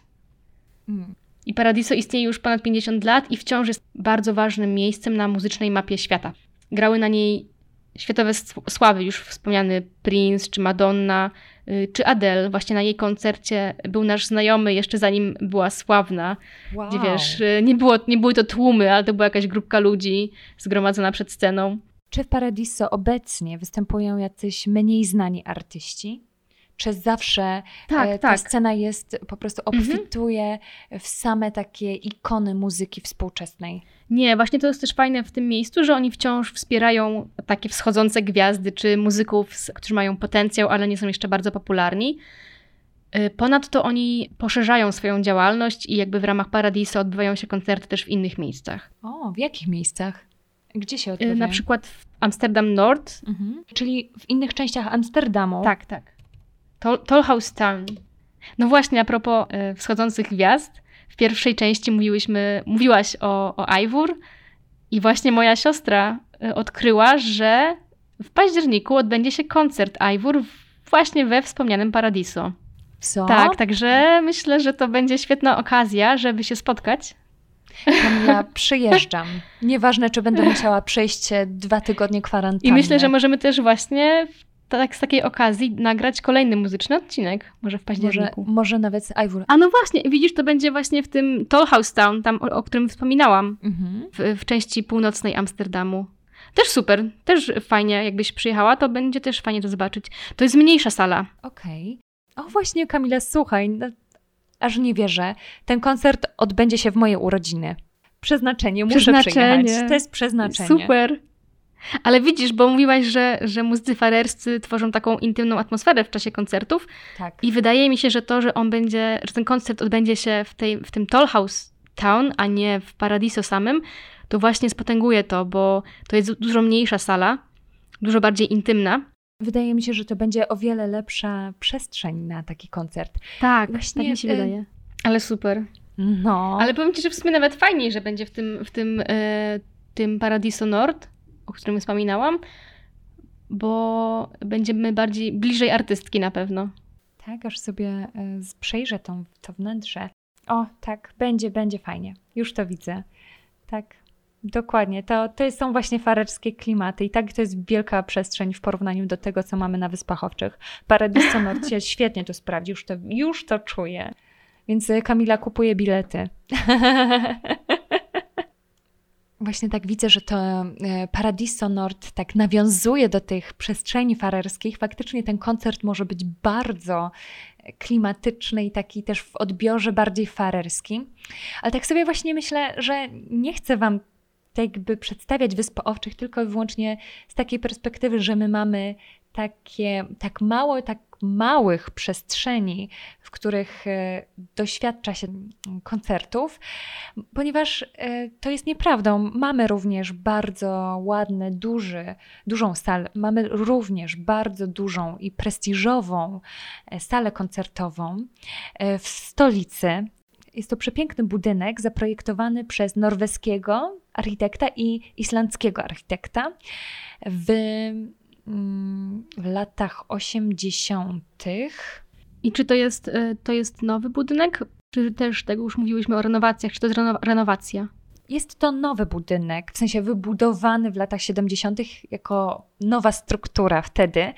Mm. I Paradiso istnieje już ponad 50 lat i wciąż jest bardzo ważnym miejscem na muzycznej mapie świata. Grały na niej światowe sławy, już wspomniany Prince, czy Madonna, y, czy Adele. Właśnie na jej koncercie był nasz znajomy, jeszcze zanim była sławna, Wow. gdzie wiesz, y, nie, było, nie były to tłumy, ale to była jakaś grupka ludzi zgromadzona przed sceną. Czy w Paradiso obecnie występują jacyś mniej znani artyści? Czy zawsze Tak, e, ta tak. scena jest, po prostu Mhm. obfituje w same takie ikony muzyki współczesnej? Nie, właśnie to jest też fajne w tym miejscu, że oni wciąż wspierają takie wschodzące gwiazdy czy muzyków, którzy mają potencjał, ale nie są jeszcze bardzo popularni. Y, Ponadto oni poszerzają swoją działalność i jakby w ramach Paradiso odbywają się koncerty też w innych miejscach. O, w jakich miejscach? Gdzie się Y, odbywają? Na przykład w Amsterdam Nord. Mhm. Czyli w innych częściach Amsterdamu? Tak, tak. Tol- Tollhouse Town. No właśnie, a propos y, wschodzących gwiazd. W pierwszej części mówiłyśmy, mówiłaś o, o Ivor i właśnie moja siostra y, odkryła, że w październiku odbędzie się koncert Ivor właśnie we wspomnianym Paradiso. Co? Tak, także myślę, że to będzie świetna okazja, żeby się spotkać. Kamila, przyjeżdżam. Nieważne, czy będę musiała przejść dwa tygodnie kwarantanny. I myślę, że możemy też właśnie tak, z takiej okazji nagrać kolejny muzyczny odcinek, może w może, październiku. może nawet z Ivor. A no właśnie, widzisz, to będzie właśnie w tym Tollhouse Town, tam o, o którym wspominałam, Mhm. w, w części północnej Amsterdamu. Też super, też fajnie, jakbyś przyjechała, to będzie też fajnie to zobaczyć. To jest mniejsza sala. Okej. O właśnie, Kamila, słuchaj, no, aż nie wierzę. Ten koncert odbędzie się w moje urodziny. Przeznaczenie, muszę Przeznaczenie. przyjechać. To jest przeznaczenie. Super. Ale widzisz, bo mówiłaś, że, że muzycy farerscy tworzą taką intymną atmosferę w czasie koncertów Tak. i wydaje mi się, że to, że on będzie, że ten koncert odbędzie się w, tej, w tym Tollhouse Town, a nie w Paradiso samym, to właśnie spotęguje to, bo to jest dużo mniejsza sala, dużo bardziej intymna. Wydaje mi się, że to będzie o wiele lepsza przestrzeń na taki koncert. Tak, Właśnie, tak mi się y- wydaje. Ale super. No. Ale powiem Ci, że w sumie nawet fajniej, że będzie w tym, w tym, e, tym Paradiso Nord, o którym wspominałam, bo będziemy bardziej bliżej artystki na pewno. Tak, aż sobie e, przejrzę tą, to wnętrze. O, tak, będzie, będzie fajnie. Już to widzę. Tak, dokładnie. To, to są właśnie farerskie klimaty i tak to jest wielka przestrzeń w porównaniu do tego, co mamy na Wyspach Owczych. Paradiso Nord świetnie to sprawdzi, już to, już to czuję. Więc e, Kamila kupuje bilety. Właśnie tak widzę, że to e, Paradiso Nord tak nawiązuje do tych przestrzeni farerskich. Faktycznie ten koncert może być bardzo klimatyczny i taki też w odbiorze bardziej farerski. Ale tak sobie właśnie myślę, że nie chcę Wam tak jakby przedstawiać Wysp Owczych tylko i wyłącznie z takiej perspektywy, że my mamy takie, tak mało, tak małych przestrzeni, w których e, doświadcza się koncertów, ponieważ e, to jest nieprawdą. Mamy również bardzo ładny, duży, dużą salę, mamy również bardzo dużą i prestiżową e, salę koncertową w stolicy. Jest to przepiękny budynek zaprojektowany przez norweskiego architekta i islandzkiego architekta w, w latach 80. I czy to jest, e, to jest nowy budynek? Czy też, tak już mówiłyśmy o renowacjach, czy to jest reno- renowacja? Jest to nowy budynek, w sensie wybudowany w latach 70. jako nowa struktura wtedy.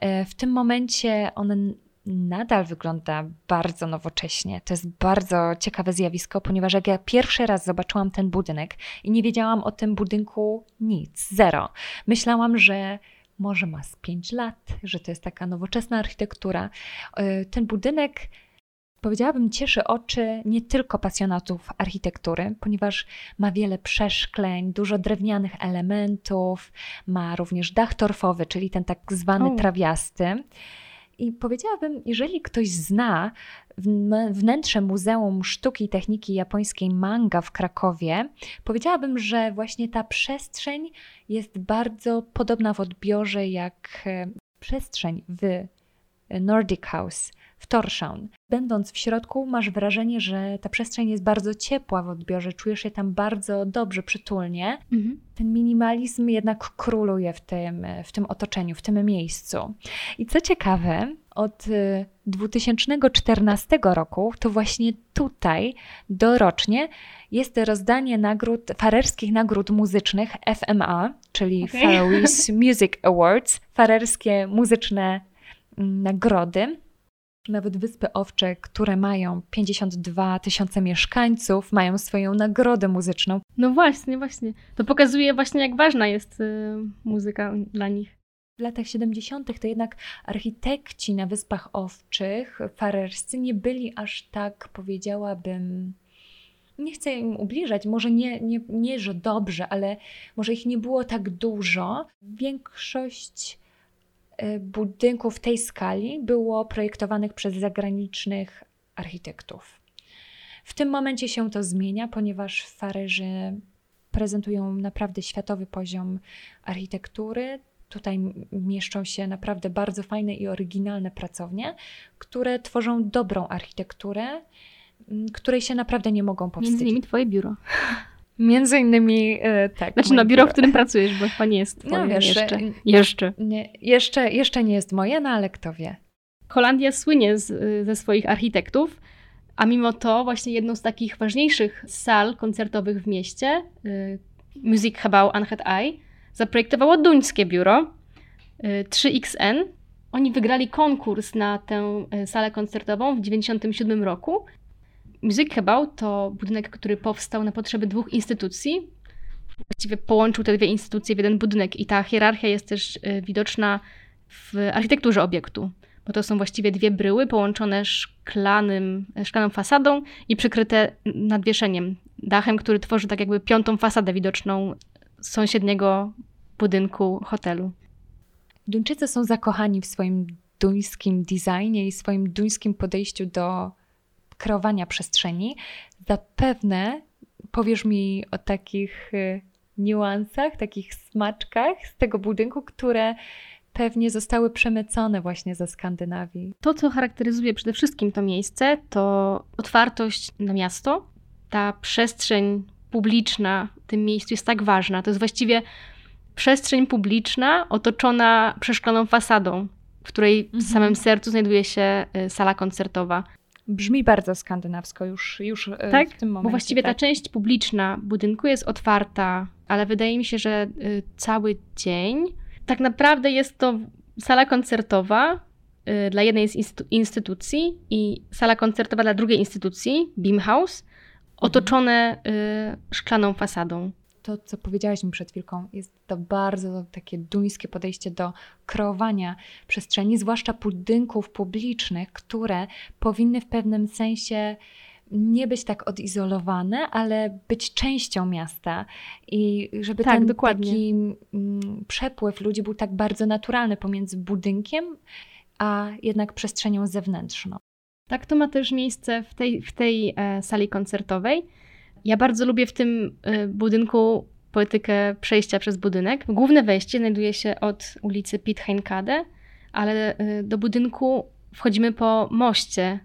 E, W tym momencie on nadal wygląda bardzo nowocześnie. To jest bardzo ciekawe zjawisko, ponieważ jak ja pierwszy raz zobaczyłam ten budynek i nie wiedziałam o tym budynku nic, zero. Myślałam, że może ma z 5 lat, że to jest taka nowoczesna architektura. E, Ten budynek powiedziałabym, cieszy oczy nie tylko pasjonatów architektury, ponieważ ma wiele przeszkleń, dużo drewnianych elementów, ma również dach torfowy, czyli ten tak zwany O. trawiasty. I powiedziałabym, jeżeli ktoś zna wnętrze Muzeum Sztuki i Techniki Japońskiej Manga w Krakowie, powiedziałabym, że właśnie ta przestrzeń jest bardzo podobna w odbiorze jak e, przestrzeń w Nordic House w Torshavn. Będąc w środku, masz wrażenie, że ta przestrzeń jest bardzo ciepła w odbiorze, czujesz się tam bardzo dobrze, przytulnie. Mhm. Ten minimalizm jednak króluje w tym, w tym otoczeniu, w tym miejscu. I co ciekawe, od 2014 y, roku to właśnie tutaj dorocznie jest rozdanie nagród, farerskich nagród muzycznych FMA, czyli okay. Faroese Music Awards, farerskie muzyczne mm, nagrody nawet Wyspy Owcze, które mają 52 tysiące mieszkańców, mają swoją nagrodę muzyczną. No właśnie, właśnie. To pokazuje właśnie, jak ważna jest y, muzyka dla nich. W latach 70. to jednak architekci na Wyspach Owczych, farerscy, nie byli aż tak, powiedziałabym, nie chcę im ubliżać, może nie, nie, nie, że dobrze, ale może ich nie było tak dużo. Większość budynków w tej skali było projektowanych przez zagranicznych architektów. W tym momencie się to zmienia, ponieważ Farerzy prezentują naprawdę światowy poziom architektury. Tutaj mieszczą się naprawdę bardzo fajne i oryginalne pracownie, które tworzą dobrą architekturę, której się naprawdę nie mogą powstydzić. Między innymi Twoje biuro. Między innymi, e, tak. Znaczy, no biuro, w którym pracujesz, bo chyba nie jest twoje no, wiesz, jeszcze. Jeszcze. Nie, jeszcze. Jeszcze nie jest moje, no ale kto wie. Holandia słynie z, ze swoich architektów, a mimo to właśnie jedną z takich ważniejszych sal koncertowych w mieście, y, Musikgebouw aan het IJ, zaprojektowało duńskie biuro 3XN. Y, Oni wygrali konkurs na tę y, salę koncertową w 1997 roku Musikgebouw to budynek, który powstał na potrzeby dwóch instytucji. Właściwie połączył te dwie instytucje w jeden budynek i ta hierarchia jest też y, widoczna w architekturze obiektu, bo to są właściwie dwie bryły połączone szklanym, szklaną fasadą i przykryte nadwieszeniem, dachem, który tworzy tak jakby piątą fasadę widoczną sąsiedniego budynku hotelu. Duńczycy są zakochani w swoim duńskim designie i swoim duńskim podejściu do kreowania przestrzeni. Zapewne powiesz mi o takich y, niuansach, takich smaczkach z tego budynku, które pewnie zostały przemycone właśnie ze Skandynawii. To, co charakteryzuje przede wszystkim to miejsce, to otwartość na miasto. Ta przestrzeń publiczna w tym miejscu jest tak ważna. To jest właściwie przestrzeń publiczna otoczona przeszkloną fasadą, w której w samym sercu znajduje się y, sala koncertowa. Brzmi bardzo skandynawsko już, już e, tak? w tym momencie. Bo właściwie tak. ta część publiczna budynku jest otwarta, ale wydaje mi się, że y, cały dzień. Tak naprawdę jest to sala koncertowa y, dla jednej z instytucji i sala koncertowa dla drugiej instytucji, Beam House, mhm. otoczone szklaną fasadą to, co powiedziałaś mi przed chwilką, jest to bardzo takie duńskie podejście do kreowania przestrzeni, zwłaszcza budynków publicznych, które powinny w pewnym sensie nie być tak odizolowane, ale być częścią miasta i żeby tak, ten dokładnie. taki mm, przepływ ludzi był tak bardzo naturalny pomiędzy budynkiem, a jednak przestrzenią zewnętrzną. Tak to ma też miejsce w tej, w tej e, sali koncertowej. Ja bardzo lubię w tym y, budynku poetykę przejścia przez budynek. Główne wejście znajduje się od ulicy Piet Heinkade, ale y, do budynku wchodzimy po moście.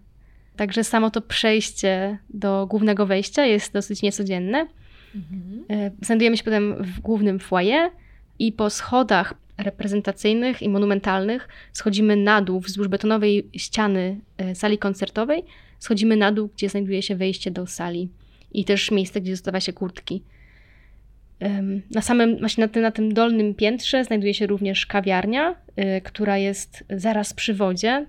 Także samo to przejście do głównego wejścia jest dosyć niecodzienne. Mhm. Y, znajdujemy się potem w głównym foyer i po schodach reprezentacyjnych i monumentalnych schodzimy na dół wzdłuż betonowej ściany sali koncertowej. Schodzimy na dół, gdzie znajduje się wejście do sali i też miejsce, gdzie zostawia się kurtki. Na samym, właśnie na tym, na tym dolnym piętrze znajduje się również kawiarnia, y, która jest zaraz przy wodzie.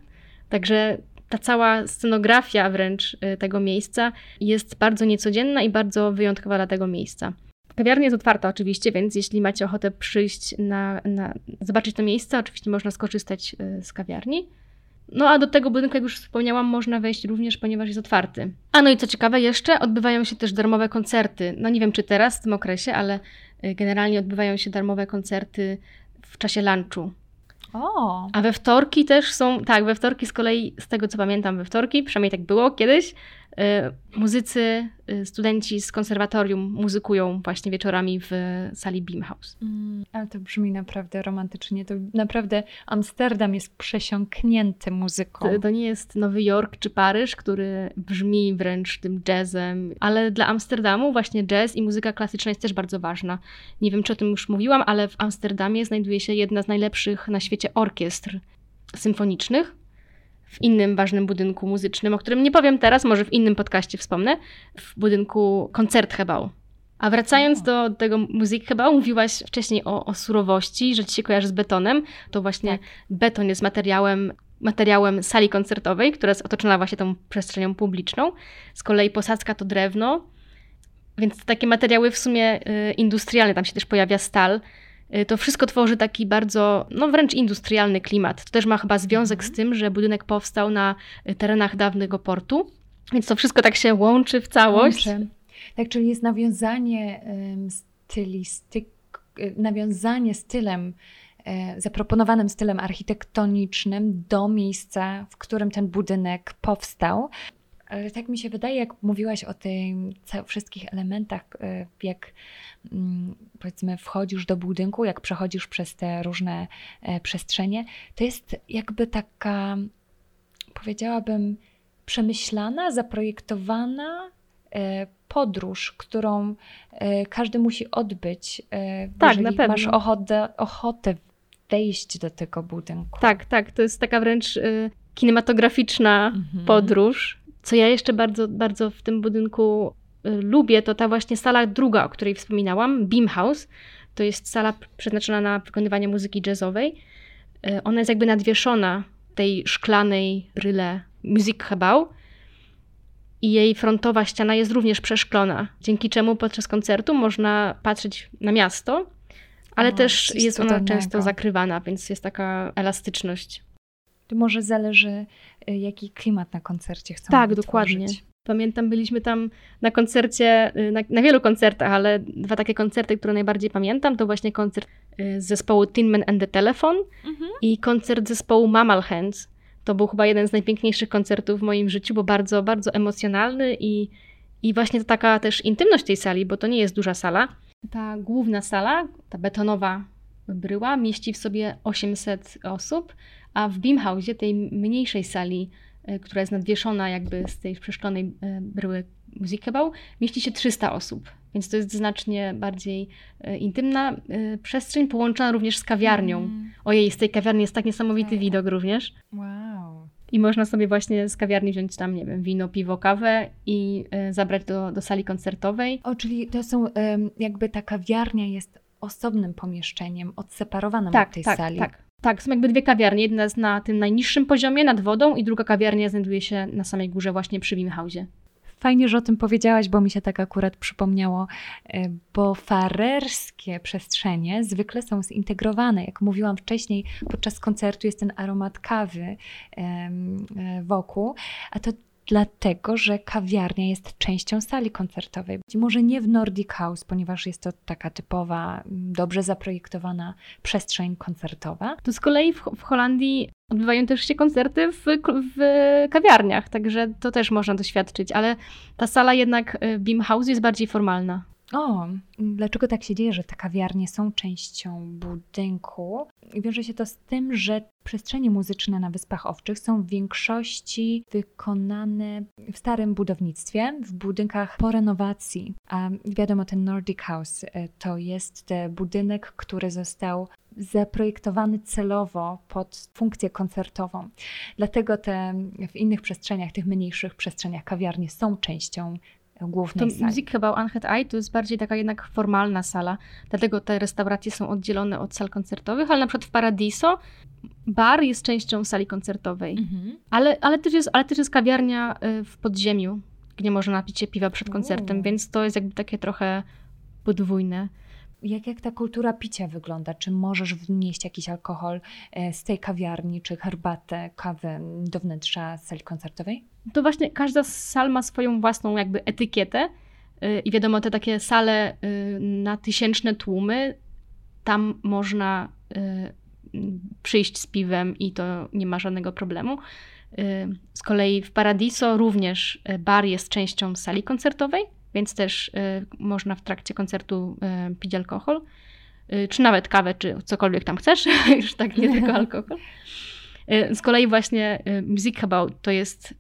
Także ta cała scenografia wręcz y, tego miejsca jest bardzo niecodzienna i bardzo wyjątkowa dla tego miejsca. Kawiarnia jest otwarta oczywiście, więc jeśli macie ochotę przyjść na, na zobaczyć to miejsce, oczywiście można skorzystać y, z kawiarni. No a do tego budynku, jak już wspomniałam, można wejść również, ponieważ jest otwarty. A no i co ciekawe jeszcze, odbywają się też darmowe koncerty. No nie wiem, czy teraz, w tym okresie, ale y, generalnie odbywają się darmowe koncerty w czasie lunchu. O. A we wtorki też są, tak, we wtorki z kolei, z tego co pamiętam, we wtorki, przynajmniej tak było kiedyś, muzycy, y, studenci z konserwatorium muzykują właśnie wieczorami w sali Beamhouse. Mm, ale to brzmi naprawdę romantycznie. To naprawdę Amsterdam jest przesiąknięty muzyką. To, to, nie jest Nowy Jork czy Paryż, który brzmi wręcz tym jazzem, ale dla Amsterdamu właśnie jazz i muzyka klasyczna jest też bardzo ważna. Nie wiem, czy o tym już mówiłam, ale w Amsterdamie znajduje się jedna z najlepszych na świecie orkiestr symfonicznych w innym ważnym budynku muzycznym, o którym nie powiem teraz, może w innym podcaście wspomnę, w budynku Koncerthebau. A wracając do tego Musikgebau, mówiłaś wcześniej o, o surowości, że ci się kojarzy z betonem. To właśnie tak. beton jest materiałem, materiałem sali koncertowej, która jest otoczona właśnie tą przestrzenią publiczną. Z kolei posadzka to drewno, więc takie materiały w sumie y, industrialne, tam się też pojawia stal, to wszystko tworzy taki bardzo, no wręcz industrialny klimat. To też ma chyba związek mhm. z tym, że budynek powstał na y, terenach dawnego portu, więc to wszystko tak się łączy w całość. Łączy. Tak, czyli jest nawiązanie stylistyk, y, nawiązanie stylem, e, zaproponowanym stylem architektonicznym do miejsca, w którym ten budynek powstał. Ale tak mi się wydaje, jak mówiłaś o tych wszystkich elementach, e, jak mm, powiedzmy wchodzisz do budynku, jak przechodzisz przez te różne e, przestrzenie, to jest jakby taka, powiedziałabym, przemyślana, zaprojektowana e, podróż, którą każdy musi odbyć. Tak, na pewno. Masz ochotę, ochotę wejść do tego budynku. Tak, tak. To jest taka wręcz kinematograficzna mhm. podróż co ja jeszcze bardzo, bardzo w tym budynku y, lubię, to ta właśnie sala druga, o której wspominałam, Beam House. To jest sala przeznaczona na wykonywanie muzyki jazzowej. Y, ona jest jakby nadwieszona tej szklanej ryle Musikgebau i jej frontowa ściana jest również przeszklona, dzięki czemu podczas koncertu można patrzeć na miasto, ale o, też jest ona często zakrywana, więc jest taka elastyczność. To może zależy, jaki klimat na koncercie chcą Tak, dokładnie. Pamiętam, byliśmy tam na koncercie, y, na, na, wielu koncertach, ale dwa takie koncerty, które najbardziej pamiętam, to właśnie koncert y, z zespołu Tin Man and the Telephone mhm. i koncert zespołu Mammal Hands. To był chyba jeden z najpiękniejszych koncertów w moim życiu, bo bardzo, bardzo emocjonalny i, i właśnie to taka też intymność tej sali, bo to nie jest duża sala. Ta główna sala, ta betonowa bryła, mieści w sobie 800 osób, a w Beamhouse, tej mniejszej sali, e, która jest nadwieszona jakby z tej przeszklonej e, bryły Musikebał, mieści się 300 osób. Więc to jest znacznie bardziej e, intymna przestrzeń, połączona również z kawiarnią. Mm. Ojej, z tej kawiarni jest tak niesamowity wow. widok również. Wow. I można sobie właśnie z kawiarni wziąć tam, nie wiem, wino, piwo, kawę i zabrać do, do sali koncertowej. O, czyli to są, jakby ta kawiarnia jest osobnym pomieszczeniem, odseparowanym tak, od tej tak, sali. Tak, tak, są jakby dwie kawiarnie. Jedna jest na tym najniższym poziomie, nad wodą, i druga kawiarnia znajduje się na samej górze, właśnie przy Wimhausie. Fajnie, że o tym powiedziałaś, bo mi się tak akurat przypomniało, e, bo farerskie przestrzenie zwykle są zintegrowane. Jak mówiłam wcześniej, podczas koncertu jest ten aromat kawy e, wokół, a to dlatego że kawiarnia jest częścią sali koncertowej. Może nie w Nordic House, ponieważ jest to taka typowa, dobrze zaprojektowana przestrzeń koncertowa. To z kolei w, w Holandii odbywają też się koncerty w, w, kawiarniach, także to też można doświadczyć, ale ta sala jednak y, Beam House jest bardziej formalna. O, dlaczego tak się dzieje, że te kawiarnie są częścią budynku? Wiąże się to z tym, że przestrzenie muzyczne na Wyspach Owczych są w większości wykonane w starym budownictwie, w budynkach po renowacji. A wiadomo, ten Nordic House e, to jest budynek, który został zaprojektowany celowo pod funkcję koncertową. Dlatego te w innych przestrzeniach, tych mniejszych przestrzeniach kawiarnie są częścią głównej to sali. Music chyba Unhead Eye to jest bardziej taka jednak formalna sala, dlatego te restauracje są oddzielone od sal koncertowych, ale na przykład w Paradiso bar jest częścią sali koncertowej, mhm. ale, ale, też jest, ale też jest kawiarnia y, w podziemiu, gdzie można napić się piwa przed koncertem, więc to jest jakby takie trochę podwójne jak, jak ta kultura picia wygląda? Czy możesz wnieść jakiś alkohol e, z tej kawiarni, czy herbatę, kawę do wnętrza sali koncertowej? To właśnie każda z sal ma swoją własną jakby etykietę e, i wiadomo, te takie sale e, na tysięczne tłumy, tam można przyjść z piwem i to nie ma żadnego problemu. Z kolei w Paradiso również bar jest częścią sali koncertowej, więc też można w trakcie koncertu pić alkohol, czy nawet kawę, czy cokolwiek tam chcesz, już tak nie tylko alkohol. Z kolei właśnie Music About to jest,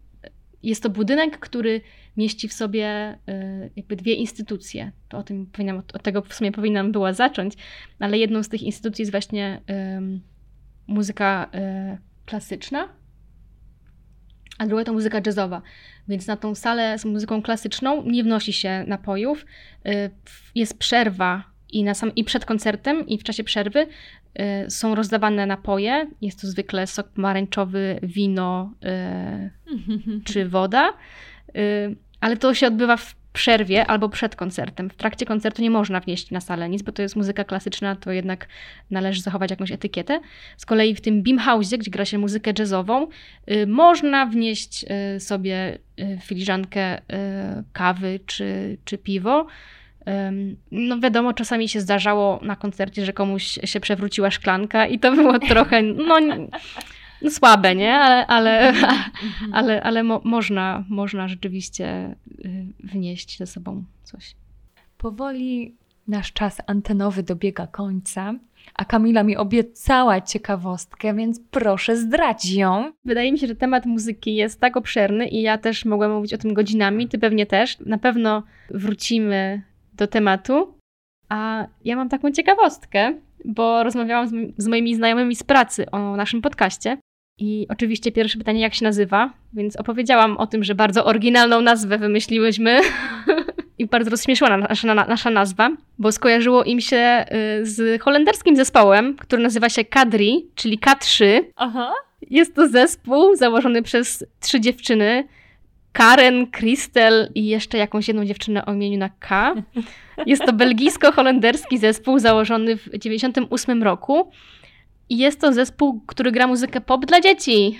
jest to budynek, który mieści w sobie jakby dwie instytucje. To o tym powinnam, od tego w sumie powinnam była zacząć, ale jedną z tych instytucji jest właśnie muzyka klasyczna, a druga to muzyka jazzowa. Więc na tą salę z muzyką klasyczną nie wnosi się napojów. Y, jest przerwa i, na sam, i przed koncertem, i w czasie przerwy y, są rozdawane napoje. Jest to zwykle sok pomarańczowy, wino y, czy woda. Ale to się odbywa w przerwie albo przed koncertem. W trakcie koncertu nie można wnieść na salę nic, bo to jest muzyka klasyczna, to jednak należy zachować jakąś etykietę. Z kolei w tym Beamhouse, gdzie gra się muzykę jazzową, y, można wnieść y, sobie y, filiżankę y, kawy czy, czy piwo. No wiadomo, czasami się zdarzało na koncercie, że komuś się przewróciła szklanka i to było trochę, no no słabe, nie? Ale, ale, mhm. ale, ale mo można, można rzeczywiście y, wnieść ze sobą coś. Powoli nasz czas antenowy dobiega końca, a Kamila mi obiecała ciekawostkę, więc proszę zdradź ją. Wydaje mi się, że temat muzyki jest tak obszerny i ja też mogłam mówić o tym godzinami, ty pewnie też. Na pewno wrócimy do tematu. A ja mam taką ciekawostkę, bo rozmawiałam z, z moimi znajomymi z pracy o naszym podcaście i oczywiście pierwsze pytanie, jak się nazywa? Więc opowiedziałam o tym, że bardzo oryginalną nazwę wymyśliłyśmy i bardzo rozśmieszyła nasza, nasza nazwa, bo skojarzyło im się y, z holenderskim zespołem, który nazywa się Kadri, czyli K3. Aha. Jest to zespół założony przez trzy dziewczyny, Karen, Kristel i jeszcze jakąś jedną dziewczynę o imieniu na K. Jest to belgijsko-holenderski zespół założony w 1998 roku i jest to zespół, który gra muzykę pop dla dzieci.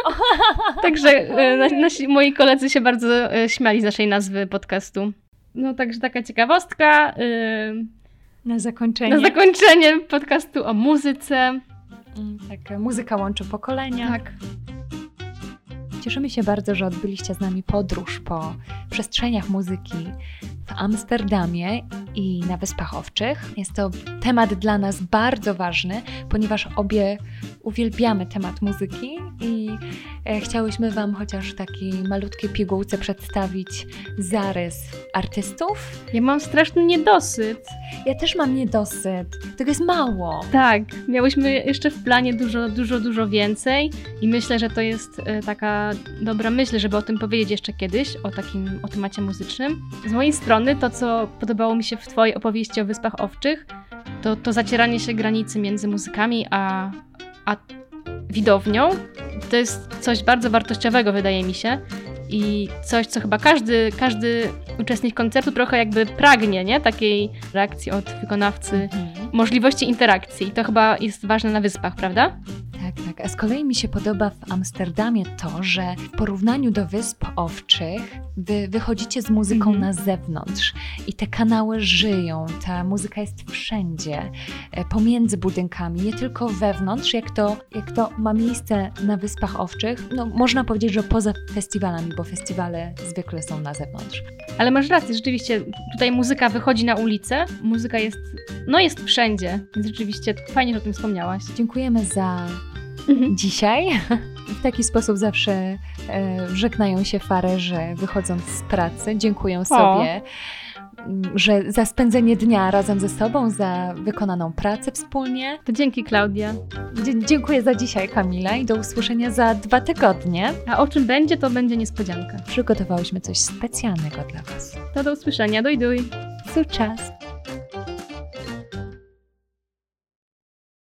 także e, nasi, moi koledzy się bardzo e, śmiali z naszej nazwy podcastu. No także taka ciekawostka. E, na zakończenie. Na zakończenie podcastu o muzyce. Mm, tak, muzyka łączy pokolenia. Tak. Cieszymy się bardzo, że odbyliście z nami podróż po przestrzeniach muzyki w Amsterdamie i na Wyspach Owczych. Jest to temat dla nas bardzo ważny, ponieważ obie uwielbiamy temat muzyki i e, chciałyśmy Wam chociaż w takiej malutkiej pigułce przedstawić zarys artystów. Ja mam straszny niedosyt. Ja też mam niedosyt. Tego jest mało. Tak, miałyśmy jeszcze w planie dużo, dużo, dużo więcej i myślę, że to jest e, taka dobra myśl, żeby o tym powiedzieć jeszcze kiedyś, o takim, o temacie muzycznym. Z mojej strony to, co podobało mi się w Twojej opowieści o Wyspach Owczych, to, to zacieranie się granicy między muzykami a, a widownią. To jest coś bardzo wartościowego, wydaje mi się. I coś, co chyba każdy, każdy uczestnik koncertu trochę jakby pragnie, nie? Takiej reakcji od wykonawcy, mhm. możliwości interakcji. To chyba jest ważne na wyspach, prawda? Tak, tak. A z kolei mi się podoba w Amsterdamie to, że w porównaniu do Wysp Owczych wy wychodzicie z muzyką mm -hmm. na zewnątrz i te kanały żyją, ta muzyka jest wszędzie, e, pomiędzy budynkami, nie tylko wewnątrz, jak to, jak to ma miejsce na Wyspach Owczych. No, można powiedzieć, że poza festiwalami, bo festiwale zwykle są na zewnątrz. Ale masz rację, rzeczywiście tutaj muzyka wychodzi na ulicę, muzyka jest, no jest wszędzie, więc rzeczywiście fajnie, że o tym wspomniałaś. Dziękujemy za mhm. dzisiaj. W taki sposób zawsze e, żegnają się że wychodząc z pracy, dziękują sobie. Że za spędzenie dnia razem ze sobą, za wykonaną pracę wspólnie. To dzięki, Klaudia. Dzie dziękuję za dzisiaj, Kamila, i do usłyszenia za dwa tygodnie. A o czym będzie, to będzie niespodzianka. Przygotowałyśmy coś specjalnego dla Was. To do usłyszenia, doj, doj. Suczas.